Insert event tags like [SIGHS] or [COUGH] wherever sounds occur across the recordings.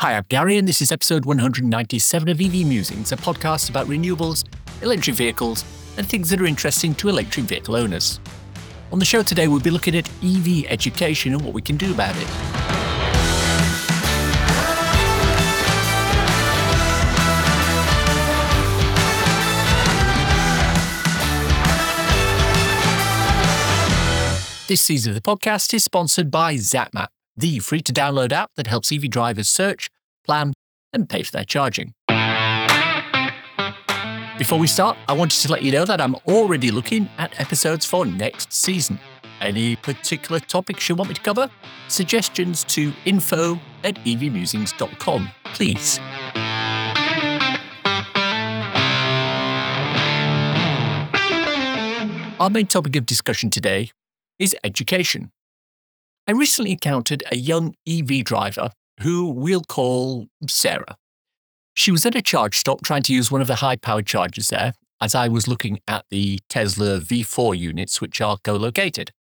Hi, I'm Gary, and this is episode 197 of EV Musings, a podcast about renewables, electric vehicles, and things that are interesting to electric vehicle owners. On the show today, we'll be looking at EV education and what we can do about it. This season of the podcast is sponsored by ZapMap the free to download app that helps EV drivers search, plan, and pay for their charging. Before we start, I wanted to let you know that I'm already looking at episodes for next season. Any particular topics you want me to cover? Suggestions to info at evmusings.com, please. Our main topic of discussion today is education. I recently encountered a young EV driver who we'll call Sarah. She was at a charge stop trying to use one of the high powered chargers there as I was looking at the Tesla V4 units, which are co located.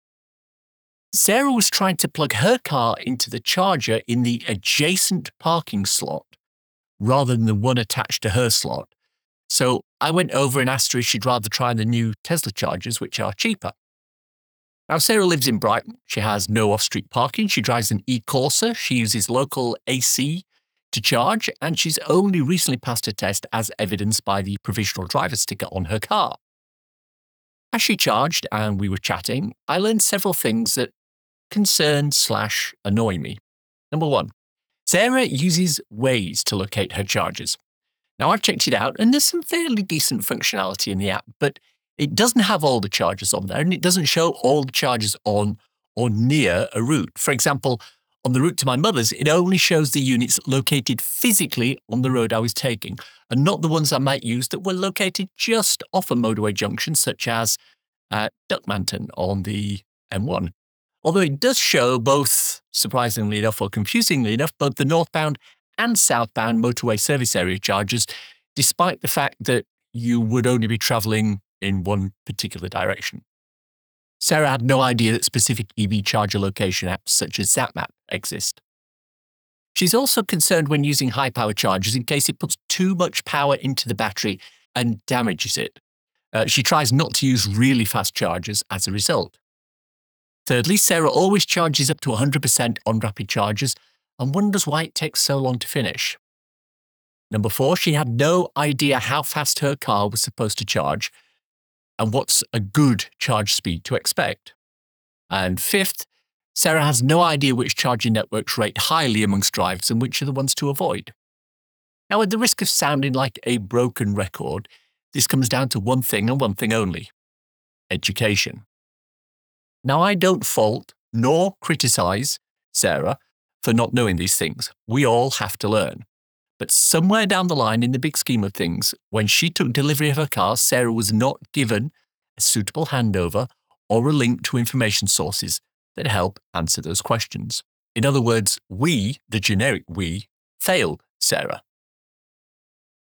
Sarah was trying to plug her car into the charger in the adjacent parking slot rather than the one attached to her slot. So I went over and asked her if she'd rather try the new Tesla chargers, which are cheaper. Now, Sarah lives in Brighton. She has no off street parking. She drives an e Corsa. She uses local AC to charge, and she's only recently passed her test as evidenced by the provisional driver sticker on her car. As she charged and we were chatting, I learned several things that concern slash annoy me. Number one, Sarah uses Waze to locate her charges. Now, I've checked it out, and there's some fairly decent functionality in the app, but it doesn't have all the charges on there and it doesn't show all the charges on or near a route. For example, on the route to my mother's, it only shows the units located physically on the road I was taking and not the ones I might use that were located just off a motorway junction, such as at Duckmanton on the M1. Although it does show both, surprisingly enough or confusingly enough, both the northbound and southbound motorway service area charges, despite the fact that you would only be travelling in one particular direction. Sarah had no idea that specific EV charger location apps such as ZapMap exist. She's also concerned when using high power chargers in case it puts too much power into the battery and damages it. Uh, she tries not to use really fast chargers as a result. Thirdly, Sarah always charges up to 100% on rapid chargers and wonders why it takes so long to finish. Number four, she had no idea how fast her car was supposed to charge and what's a good charge speed to expect. And fifth, Sarah has no idea which charging networks rate highly amongst drives and which are the ones to avoid. Now, at the risk of sounding like a broken record, this comes down to one thing and one thing only education. Now, I don't fault nor criticize Sarah for not knowing these things. We all have to learn. But somewhere down the line, in the big scheme of things, when she took delivery of her car, Sarah was not given a suitable handover or a link to information sources that help answer those questions. In other words, we, the generic we, failed Sarah.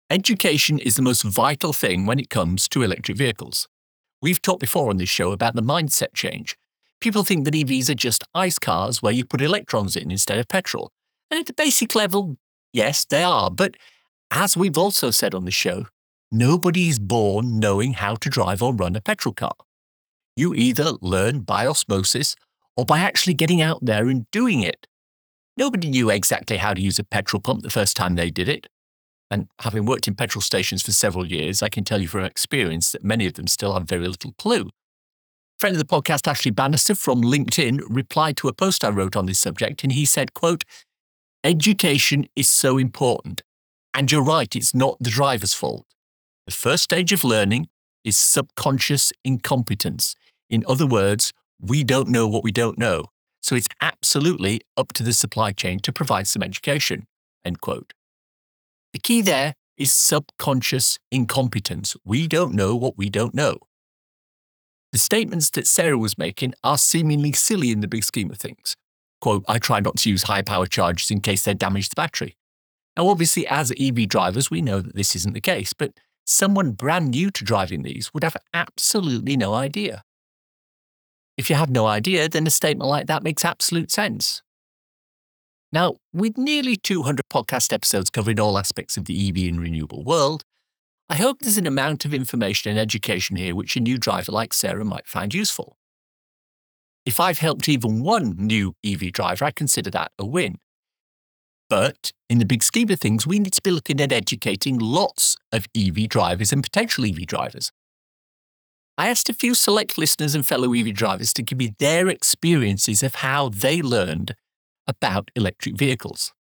Education is the most vital thing when it comes to electric vehicles. We've talked before on this show about the mindset change. People think that EVs are just ICE cars where you put electrons in instead of petrol. And at the basic level, Yes, they are. But as we've also said on the show, nobody is born knowing how to drive or run a petrol car. You either learn by osmosis or by actually getting out there and doing it. Nobody knew exactly how to use a petrol pump the first time they did it. And having worked in petrol stations for several years, I can tell you from experience that many of them still have very little clue. Friend of the podcast, Ashley Bannister from LinkedIn, replied to a post I wrote on this subject, and he said, quote, Education is so important. And you're right, it's not the driver's fault. The first stage of learning is subconscious incompetence. In other words, we don't know what we don't know. So it's absolutely up to the supply chain to provide some education. End quote. The key there is subconscious incompetence. We don't know what we don't know. The statements that Sarah was making are seemingly silly in the big scheme of things. Quote, I try not to use high power chargers in case they damage the battery. Now, obviously, as EV drivers, we know that this isn't the case, but someone brand new to driving these would have absolutely no idea. If you have no idea, then a statement like that makes absolute sense. Now, with nearly 200 podcast episodes covering all aspects of the EV and renewable world, I hope there's an amount of information and education here which a new driver like Sarah might find useful. If I've helped even one new EV driver, I consider that a win. But in the big scheme of things, we need to be looking at educating lots of EV drivers and potential EV drivers. I asked a few select listeners and fellow EV drivers to give me their experiences of how they learned about electric vehicles.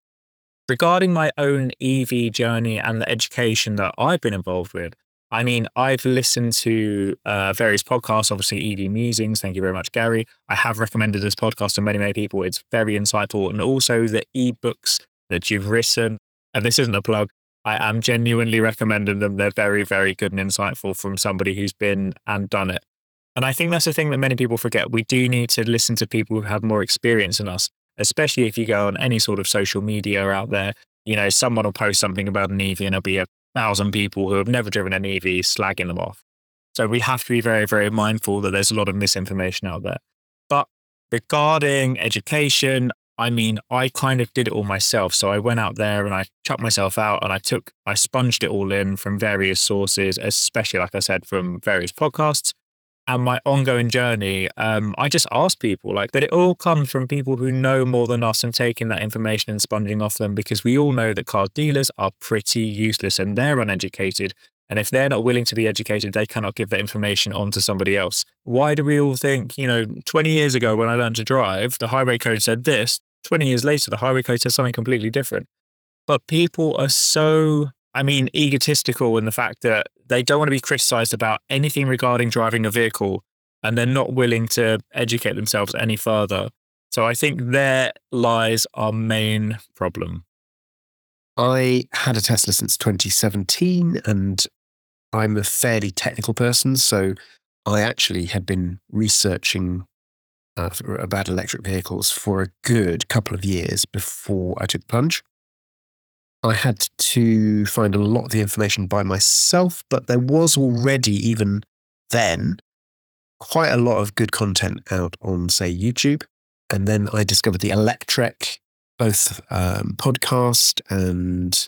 Regarding my own EV journey and the education that I've been involved with, I mean, I've listened to uh, various podcasts, obviously EV Musings. Thank you very much, Gary. I have recommended this podcast to many, many people. It's very insightful. And also the ebooks that you've written. And this isn't a plug. I am genuinely recommending them. They're very, very good and insightful from somebody who's been and done it. And I think that's the thing that many people forget. We do need to listen to people who have more experience than us, especially if you go on any sort of social media out there. You know, someone will post something about an EV and there'll be a thousand people who have never driven an EV slagging them off. So we have to be very, very mindful that there's a lot of misinformation out there. But regarding education, I mean, I kind of did it all myself. So I went out there and I chucked myself out and I took, I sponged it all in from various sources, especially, like I said, from various podcasts. And my ongoing journey, um, I just ask people like that it all comes from people who know more than us and taking that information and sponging off them because we all know that car dealers are pretty useless and they're uneducated. And if they're not willing to be educated, they cannot give that information on to somebody else. Why do we all think, you know, 20 years ago when I learned to drive, the highway code said this, 20 years later, the highway code says something completely different. But people are so, I mean, egotistical in the fact that they don't want to be criticized about anything regarding driving a vehicle and they're not willing to educate themselves any further. So I think there lies our main problem. I had a Tesla since 2017 and I'm a fairly technical person. So I actually had been researching uh, about electric vehicles for a good couple of years before I took the plunge. I had to find a lot of the information by myself, but there was already, even then, quite a lot of good content out on, say, YouTube. And then I discovered the Electrek, both um, podcast and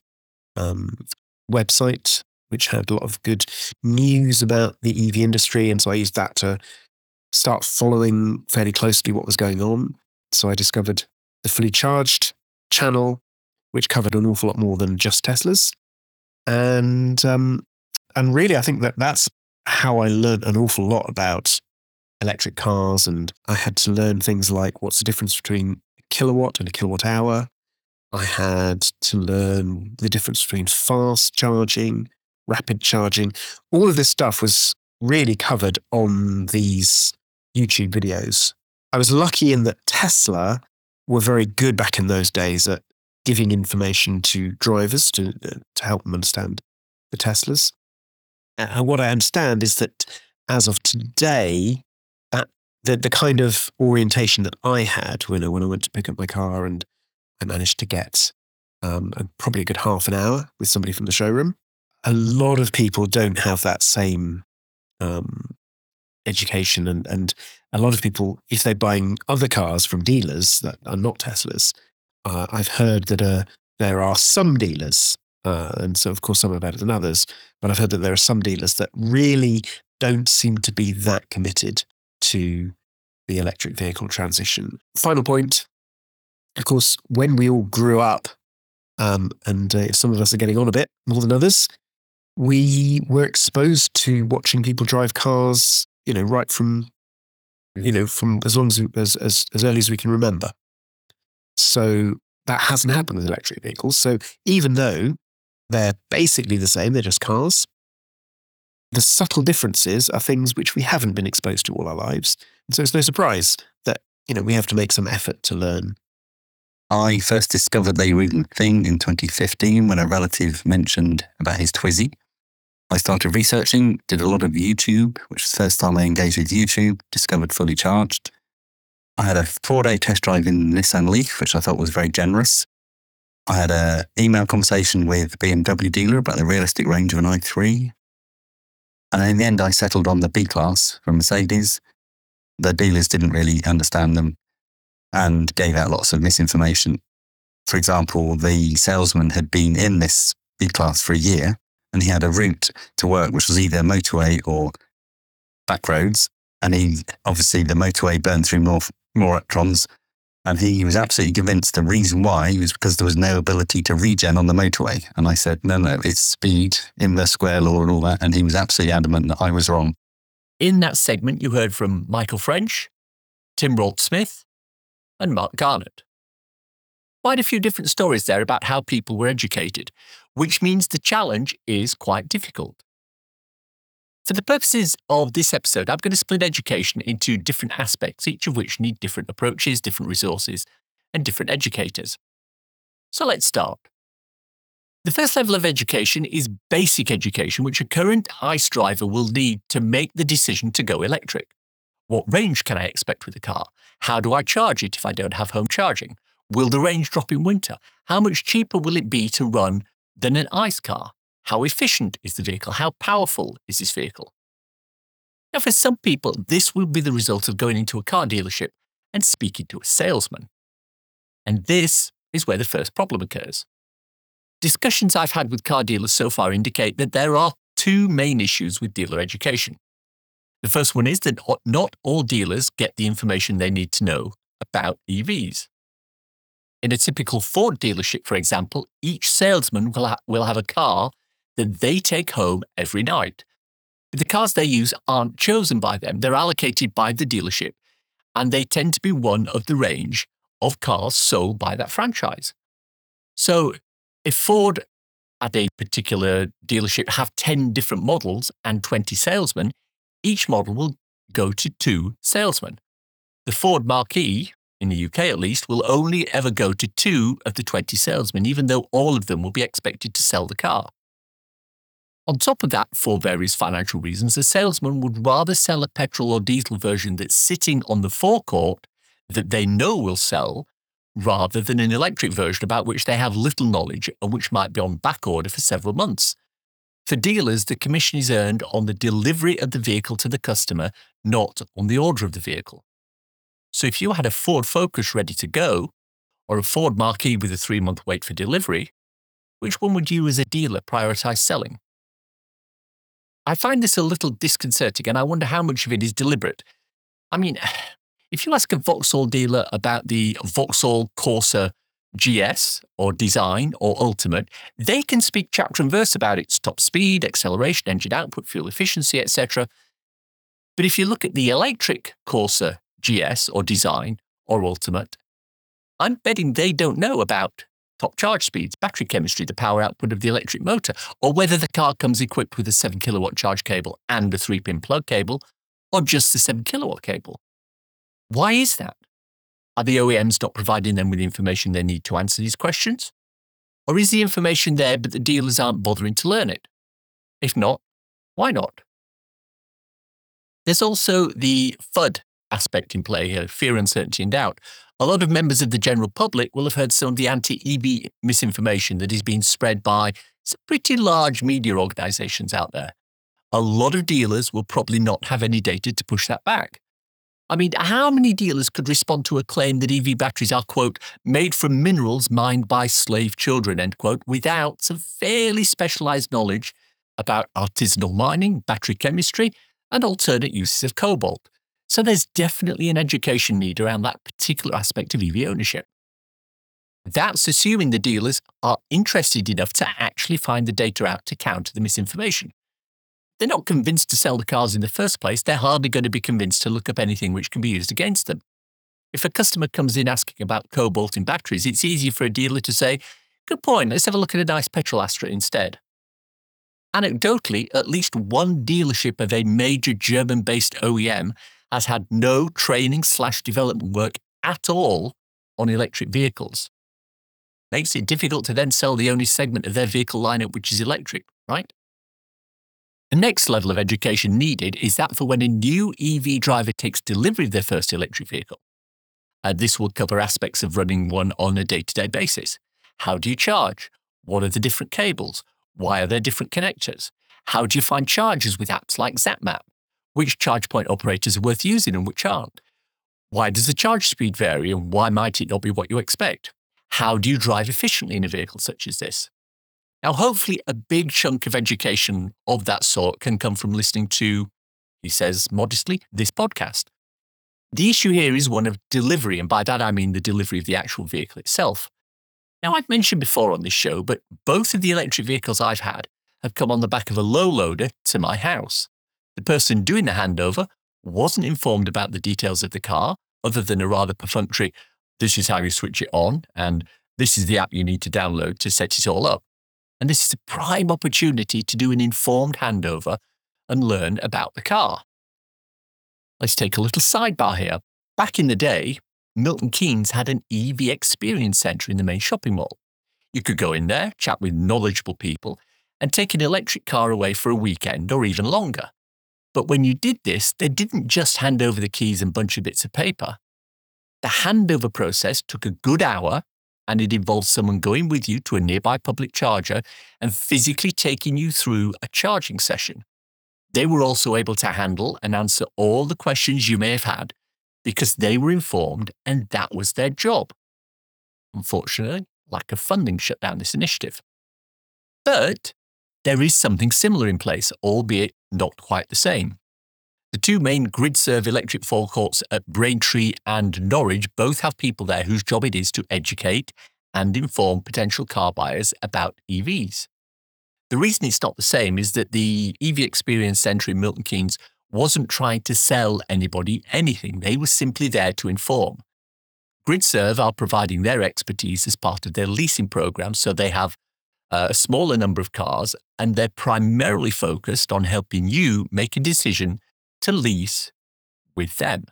um, website, which had a lot of good news about the EV industry. And so I used that to start following fairly closely what was going on. So I discovered the fully charged channel, which covered an awful lot more than just Teslas. And um, and really, I think that that's how I learned an awful lot about electric cars. And I had to learn things like what's the difference between a kilowatt and a kilowatt hour. I had to learn the difference between fast charging, rapid charging. All of this stuff was really covered on these YouTube videos. I was lucky in that Tesla were very good back in those days at giving information to drivers to, uh, to help them understand the Teslas. And what I understand is that as of today, that the, the kind of orientation that I had when I, when I went to pick up my car and I managed to get um, probably a good half an hour with somebody from the showroom, a lot of people don't have that same um, education and and a lot of people if they're buying other cars from dealers that are not Teslas, uh, I've heard that uh, there are some dealers, uh, and so of course some are better than others, but I've heard that there are some dealers that really don't seem to be that committed to the electric vehicle transition. Final point, of course, when we all grew up, um, and uh, some of us are getting on a bit more than others, we were exposed to watching people drive cars you know, right from, you know, from as long as, as, as, as early as we can remember. So that hasn't happened with electric vehicles. So even though they're basically the same, they're just cars, the subtle differences are things which we haven't been exposed to all our lives. And so it's no surprise that, you know, we have to make some effort to learn. I first discovered the thing in 2015 when a relative mentioned about his Twizy. I started researching, did a lot of YouTube, which was the first time I engaged with YouTube, discovered fully charged. I had a four day test drive in Nissan Leaf, which I thought was very generous. I had an email conversation with BMW dealer about the realistic range of an i3. And in the end, I settled on the B class from Mercedes. The dealers didn't really understand them and gave out lots of misinformation. for example, the salesman had been in this B class for a year and he had a route to work, which was either motorway or back roads. And he obviously the motorway burned through more, more electrons. And he was absolutely convinced the reason why was because there was no ability to regen on the motorway. And I said, no, no, it's speed, inverse square law, and all that. And he was absolutely adamant that I was wrong. In that segment, you heard from Michael French, Tim Rolt Smith, and Mark Garnett. Quite a few different stories there about how people were educated, which means the challenge is quite difficult. For the purposes of this episode, I'm going to split education into different aspects, each of which need different approaches, different resources, and different educators. So let's start. The first level of education is basic education, which a current ICE driver will need to make the decision to go electric. What range can I expect with the car? How do I charge it if I don't have home charging? Will the range drop in winter? How much cheaper will it be to run than an ICE car? How efficient is the vehicle? How powerful is this vehicle? Now, for some people, this will be the result of going into a car dealership and speaking to a salesman. And this is where the first problem occurs. Discussions I've had with car dealers so far indicate that there are two main issues with dealer education. The first one is that not all dealers get the information they need to know about EVs. In a typical Ford dealership, for example, each salesman will, ha- will have a car that they take home every night. The cars they use aren't chosen by them, they're allocated by the dealership, and they tend to be one of the range of cars sold by that franchise. So if Ford at a particular dealership have 10 different models and 20 salesmen, each model will go to two salesmen. The Ford Mach-E, in the UK at least, will only ever go to two of the 20 salesmen, even though all of them will be expected to sell the car. On top of that, for various financial reasons, a salesman would rather sell a petrol or diesel version that's sitting on the forecourt that they know will sell rather than an electric version about which they have little knowledge and which might be on back order for several months. For dealers, the commission is earned on the delivery of the vehicle to the customer, not on the order of the vehicle. So if you had a Ford Focus ready to go, or a Ford Mach-E with a three month wait for delivery, which one would you as a dealer prioritize selling? I find this a little disconcerting and I wonder how much of it is deliberate. I mean, [SIGHS] if you ask a Vauxhall dealer about the Vauxhall Corsa GS or design or ultimate, they can speak chapter and verse about its top speed, acceleration, engine output, fuel efficiency, etc. But if you look at the electric Corsa GS or design or ultimate, I'm betting they don't know about top charge speeds, battery chemistry, the power output of the electric motor, or whether the car comes equipped with a 7 kilowatt charge cable and a 3 pin plug cable, or just the 7 kilowatt cable. Why is that? Are the OEMs not providing them with the information they need to answer these questions? Or is the information there but the dealers aren't bothering to learn it? If not, why not? There's also the FUD aspect in play here fear, uncertainty, and doubt. A lot of members of the general public will have heard some of the anti EV misinformation that is being spread by some pretty large media organizations out there. A lot of dealers will probably not have any data to push that back. I mean, how many dealers could respond to a claim that EV batteries are, quote, made from minerals mined by slave children, end quote, without some fairly specialized knowledge about artisanal mining, battery chemistry, and alternate uses of cobalt? So there's definitely an education need around that particular aspect of EV ownership. That's assuming the dealers are interested enough to actually find the data out to counter the misinformation they're not convinced to sell the cars in the first place, they're hardly going to be convinced to look up anything which can be used against them. If a customer comes in asking about cobalt in batteries, it's easy for a dealer to say, Good point, let's have a look at a nice petrol Astra instead. Anecdotally, at least one dealership of a major German based OEM has had no training slash development work at all on electric vehicles. Makes it difficult to then sell the only segment of their vehicle lineup which is electric, right? The next level of education needed is that for when a new EV driver takes delivery of their first electric vehicle. And this will cover aspects of running one on a day to day basis. How do you charge? What are the different cables? Why are there different connectors? How do you find chargers with apps like ZapMap? Which charge point operators are worth using and which aren't? Why does the charge speed vary and why might it not be what you expect? how do you drive efficiently in a vehicle such as this? Now, hopefully, a big chunk of education of that sort can come from listening to, he says modestly, this podcast. The issue here is one of delivery, and by that I mean the delivery of the actual vehicle itself. Now, I've mentioned before on this show, but both of the electric vehicles I've had have come on the back of a low loader to my house. The person doing the handover wasn't informed about the details of the car, other than a rather perfunctory, this is how you switch it on, and this is the app you need to download to set it all up. And this is a prime opportunity to do an informed handover and learn about the car. Let's take a little sidebar here. Back in the day, Milton Keynes had an EV experience centre in the main shopping mall. You could go in there, chat with knowledgeable people, and take an electric car away for a weekend or even longer. But when you did this, they didn't just hand over the keys and bunch of bits of paper. The handover process took a good hour and it involved someone going with you to a nearby public charger and physically taking you through a charging session. They were also able to handle and answer all the questions you may have had because they were informed and that was their job. Unfortunately, lack of funding shut down this initiative. But there is something similar in place, albeit not quite the same. The two main GridServe electric forecourts at Braintree and Norwich both have people there whose job it is to educate and inform potential car buyers about EVs. The reason it's not the same is that the EV Experience Centre in Milton Keynes wasn't trying to sell anybody anything, they were simply there to inform. GridServe are providing their expertise as part of their leasing program, so they have a smaller number of cars and they're primarily focused on helping you make a decision to lease with them.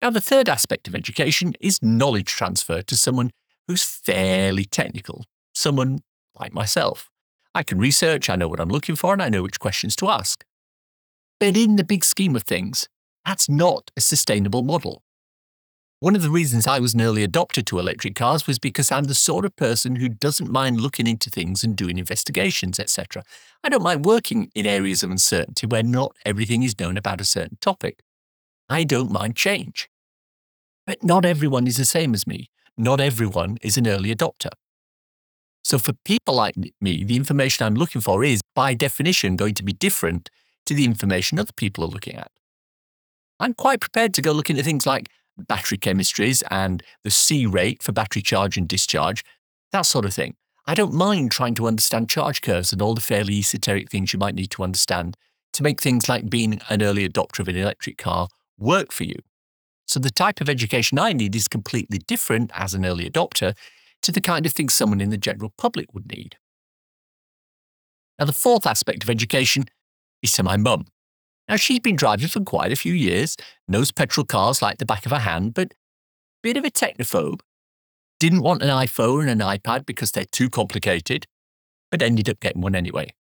Now, the third aspect of education is knowledge transfer to someone who's fairly technical, someone like myself. I can research, I know what I'm looking for, and I know which questions to ask. But in the big scheme of things, that's not a sustainable model. One of the reasons I was an early adopter to electric cars was because I'm the sort of person who doesn't mind looking into things and doing investigations, etc. I don't mind working in areas of uncertainty where not everything is known about a certain topic. I don't mind change. But not everyone is the same as me. Not everyone is an early adopter. So for people like me, the information I'm looking for is, by definition, going to be different to the information other people are looking at. I'm quite prepared to go look into things like battery chemistries and the C rate for battery charge and discharge, that sort of thing. I don't mind trying to understand charge curves and all the fairly esoteric things you might need to understand to make things like being an early adopter of an electric car work for you. So the type of education I need is completely different as an early adopter to the kind of thing someone in the general public would need. Now, the fourth aspect of education is to my mum. Now, she's been driving for quite a few years, knows petrol cars like the back of her hand, but bit of a technophobe. Didn't want an iPhone and an iPad because they're too complicated, but ended up getting one anyway.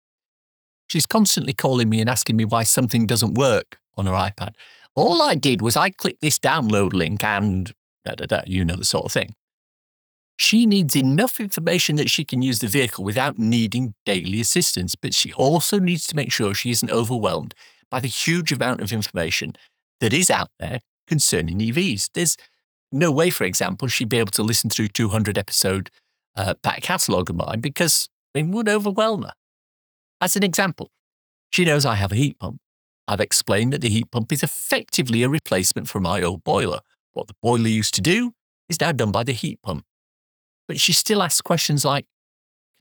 She's constantly calling me and asking me why something doesn't work on her iPad. All I did was I clicked this download link and da da da, you know the sort of thing. She needs enough information that she can use the vehicle without needing daily assistance, but she also needs to make sure she isn't overwhelmed by the huge amount of information that is out there concerning EVs. There's no way, for example, she'd be able to listen through 200 episode uh, back catalogue of mine because it would overwhelm her. As an example, she knows I have a heat pump. I've explained that the heat pump is effectively a replacement for my old boiler. What the boiler used to do is now done by the heat pump. But she still asks questions like,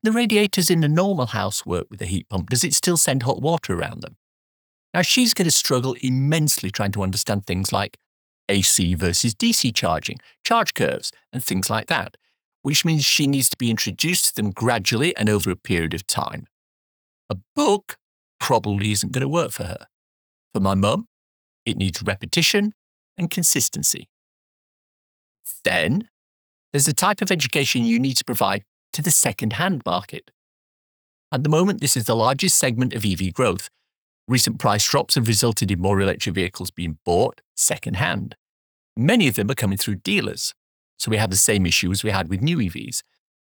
the radiators in the normal house work with the heat pump? Does it still send hot water around them? Now, she's going to struggle immensely trying to understand things like AC versus DC charging, charge curves, and things like that, which means she needs to be introduced to them gradually and over a period of time. A book probably isn't going to work for her. For my mum, it needs repetition and consistency. Then, there's the type of education you need to provide to the second hand market. At the moment, this is the largest segment of EV growth, Recent price drops have resulted in more electric vehicles being bought second-hand. Many of them are coming through dealers, so we have the same issue as we had with new EVs.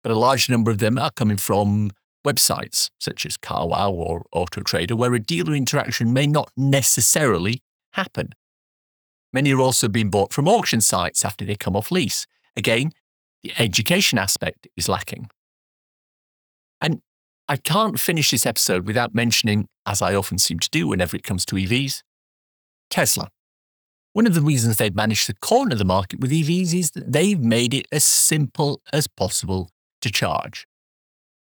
But a large number of them are coming from websites such as CarWow or AutoTrader, where a dealer interaction may not necessarily happen. Many are also being bought from auction sites after they come off lease. Again, The education aspect is lacking. And I can't finish this episode without mentioning, as I often seem to do whenever it comes to EVs, Tesla. One of the reasons they've managed to corner the market with EVs is that they've made it as simple as possible to charge.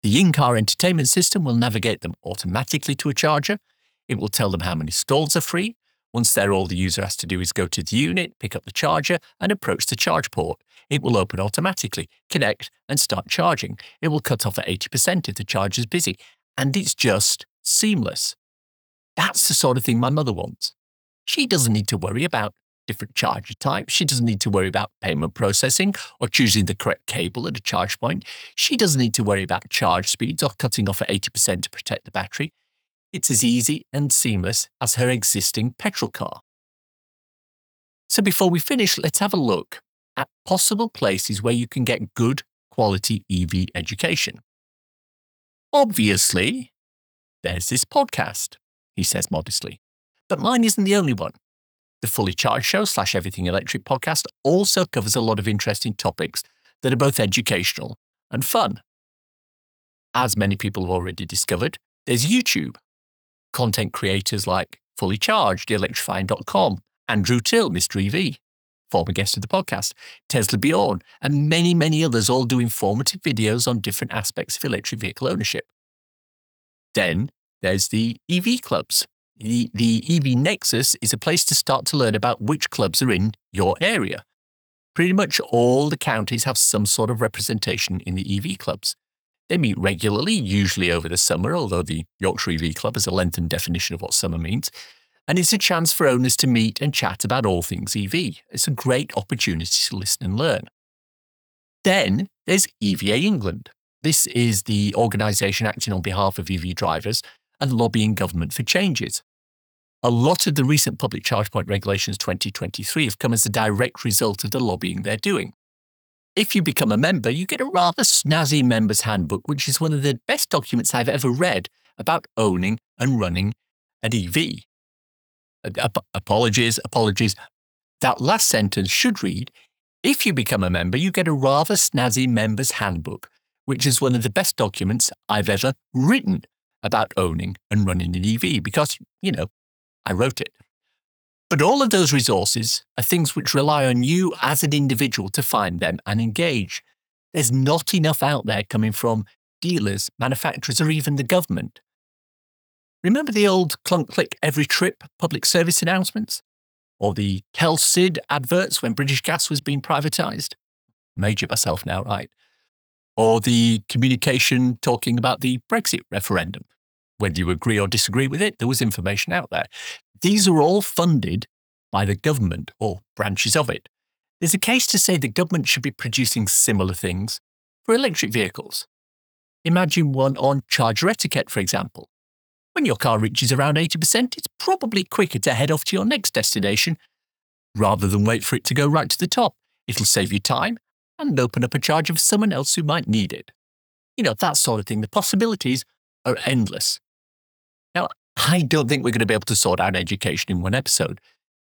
The in car entertainment system will navigate them automatically to a charger. It will tell them how many stalls are free. Once there, all the user has to do is go to the unit, pick up the charger, and approach the charge port. It will open automatically, connect, and start charging. It will cut off at 80% if the charge is busy. And it's just seamless. That's the sort of thing my mother wants. She doesn't need to worry about different charger types. She doesn't need to worry about payment processing or choosing the correct cable at a charge point. She doesn't need to worry about charge speeds or cutting off at 80% to protect the battery. It's as easy and seamless as her existing petrol car. So before we finish, let's have a look at possible places where you can get good quality EV education. Obviously, there's this podcast, he says modestly. But mine isn't the only one. The Fully Charged Show slash Everything Electric podcast also covers a lot of interesting topics that are both educational and fun. As many people have already discovered, there's YouTube. Content creators like Fully Charged, Electrifying.com, Andrew Till, Mr. EV, former guest of the podcast, Tesla Bjorn, and many, many others all do informative videos on different aspects of electric vehicle ownership. Then there's the EV clubs, the, the EV Nexus is a place to start to learn about which clubs are in your area. Pretty much all the counties have some sort of representation in the EV clubs. They meet regularly, usually over the summer, although the Yorkshire EV Club has a lengthened definition of what summer means. And it's a chance for owners to meet and chat about all things EV. It's a great opportunity to listen and learn. Then there's EVA England. This is the organisation acting on behalf of EV drivers and lobbying government for changes. A lot of the recent public charge point regulations 2023 have come as a direct result of the lobbying they're doing. If you become a member, you get a rather snazzy member's handbook, which is one of the best documents I've ever read about owning and running an EV. Ap- apologies, apologies. That last sentence should read If you become a member, you get a rather snazzy member's handbook, which is one of the best documents I've ever written about owning and running an EV because, you know, I wrote it. But all of those resources are things which rely on you as an individual to find them and engage. There's not enough out there coming from dealers, manufacturers, or even the government. Remember the old clunk click every trip public service announcements? Or the Sid adverts when British Gas was being privatised? Major myself now, right? Or the communication talking about the Brexit referendum? Whether you agree or disagree with it, there was information out there. These are all funded by the government or branches of it. There's a case to say the government should be producing similar things for electric vehicles. Imagine one on charger etiquette, for example. When your car reaches around 80%, it's probably quicker to head off to your next destination rather than wait for it to go right to the top. It'll save you time and open up a charger for someone else who might need it. You know, that sort of thing. The possibilities are endless. I don't think we're going to be able to sort out education in one episode,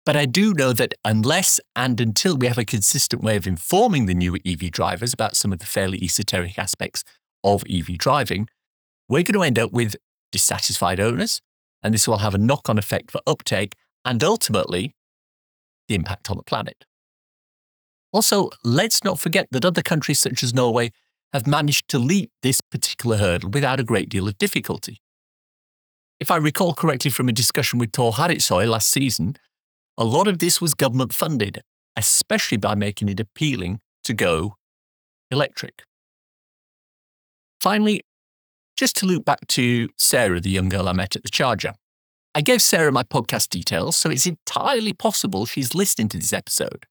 but I do know that unless and until we have a consistent way of informing the new EV drivers about some of the fairly esoteric aspects of EV driving, we're going to end up with dissatisfied owners, and this will have a knock on effect for uptake and ultimately the impact on the planet. Also, let's not forget that other countries such as Norway have managed to leap this particular hurdle without a great deal of difficulty. If I recall correctly from a discussion with Tor Haritsoy last season, a lot of this was government funded, especially by making it appealing to go electric. Finally, just to loop back to Sarah, the young girl I met at the charger. I gave Sarah my podcast details, so it's entirely possible she's listening to this episode.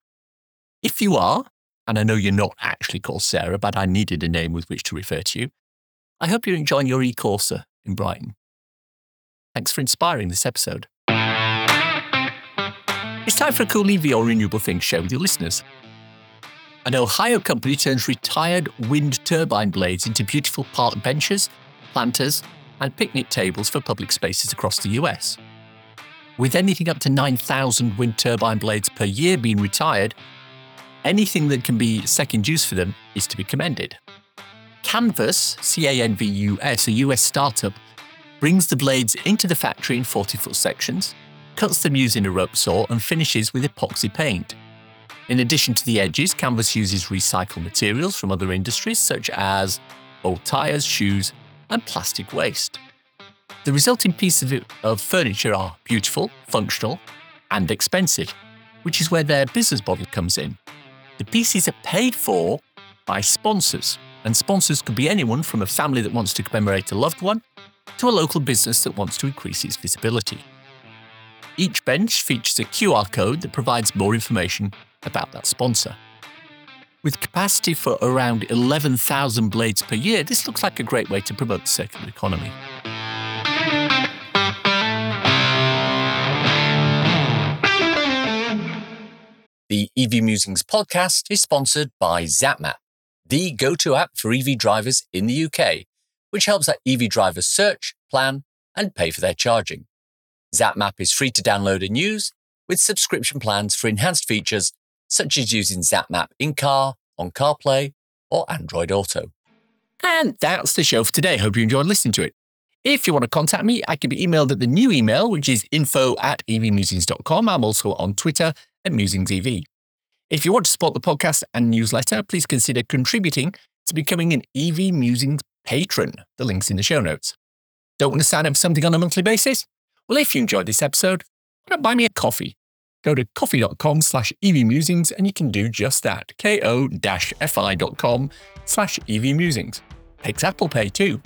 If you are, and I know you're not actually called Sarah, but I needed a name with which to refer to you, I hope you're enjoying your e-Corsa in Brighton. Thanks for inspiring this episode. It's time for a cool EV renewable thing to share with your listeners. An Ohio company turns retired wind turbine blades into beautiful park benches, planters, and picnic tables for public spaces across the US. With anything up to 9,000 wind turbine blades per year being retired, anything that can be second use for them is to be commended. Canvus, C A N V U S, a US startup, brings the blades into the factory in 40 foot sections, cuts them using a rope saw, and finishes with epoxy paint. In addition to the edges, Canvus uses recycled materials from other industries such as old tyres, shoes, and plastic waste. The resulting pieces of, of furniture are beautiful, functional, and expensive, which is where their business model comes in. The pieces are paid for by sponsors, and sponsors could be anyone from a family that wants to commemorate a loved one to a local business that wants to increase its visibility. Each bench features a QR code that provides more information about that sponsor. With capacity for around 11,000 blades per year, this looks like a great way to promote the circular economy. The EV Musings podcast is sponsored by ZapMap, the go to app for EV drivers in the UK, which helps our EV drivers search, plan, and pay for their charging. ZapMap is free to download and use, with subscription plans for enhanced features such as using ZapMap in car, on CarPlay, or Android Auto. And that's the show for today. Hope you enjoyed listening to it. If you want to contact me, I can be emailed at the new email, which is info at evmusings.com. I'm also on Twitter at MusingsEV. If you want to support the podcast and newsletter, please consider contributing to becoming an EV Musings patron. The link's in the show notes. Don't want to sign up for something on a monthly basis? Well, if you enjoyed this episode, why not buy me a coffee? Go to ko-fi.com slash evmusings and you can do just that. ko-fi.com slash evmusings. Takes Apple Pay too.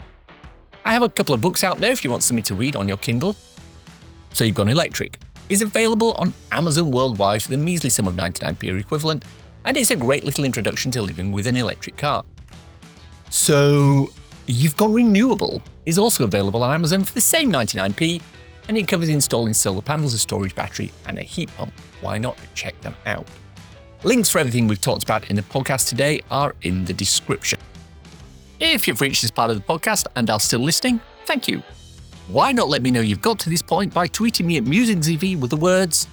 I have a couple of books out there if you want something to read on your Kindle. So You've Gone Electric is available on Amazon worldwide for the measly sum of 99p equivalent, and it's a great little introduction to living with an electric car. So You've Gone Renewable is also available on Amazon for the same 99p, and it covers installing solar panels, a storage battery, and a heat pump. Why not check them out? Links for everything we've talked about in the podcast today are in the description. If you've reached this part of the podcast and are still listening, thank you. Why not let me know you've got to this point by tweeting me at MusingsEV with the words,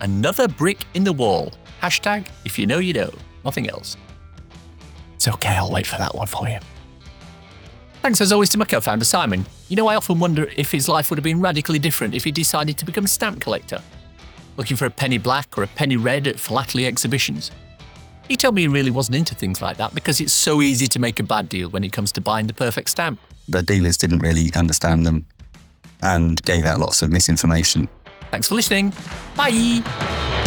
another brick in the wall. Hashtag, if you know, you know. Nothing else. It's okay, I'll wait for that one for you. Thanks as always to my co founder Simon. You know, I often wonder if his life would have been radically different if he decided to become a stamp collector, looking for a penny black or a penny red at philately exhibitions. He told me he really wasn't into things like that because it's so easy to make a bad deal when it comes to buying the perfect stamp. The dealers didn't really understand them and gave out lots of misinformation. Thanks for listening. Bye.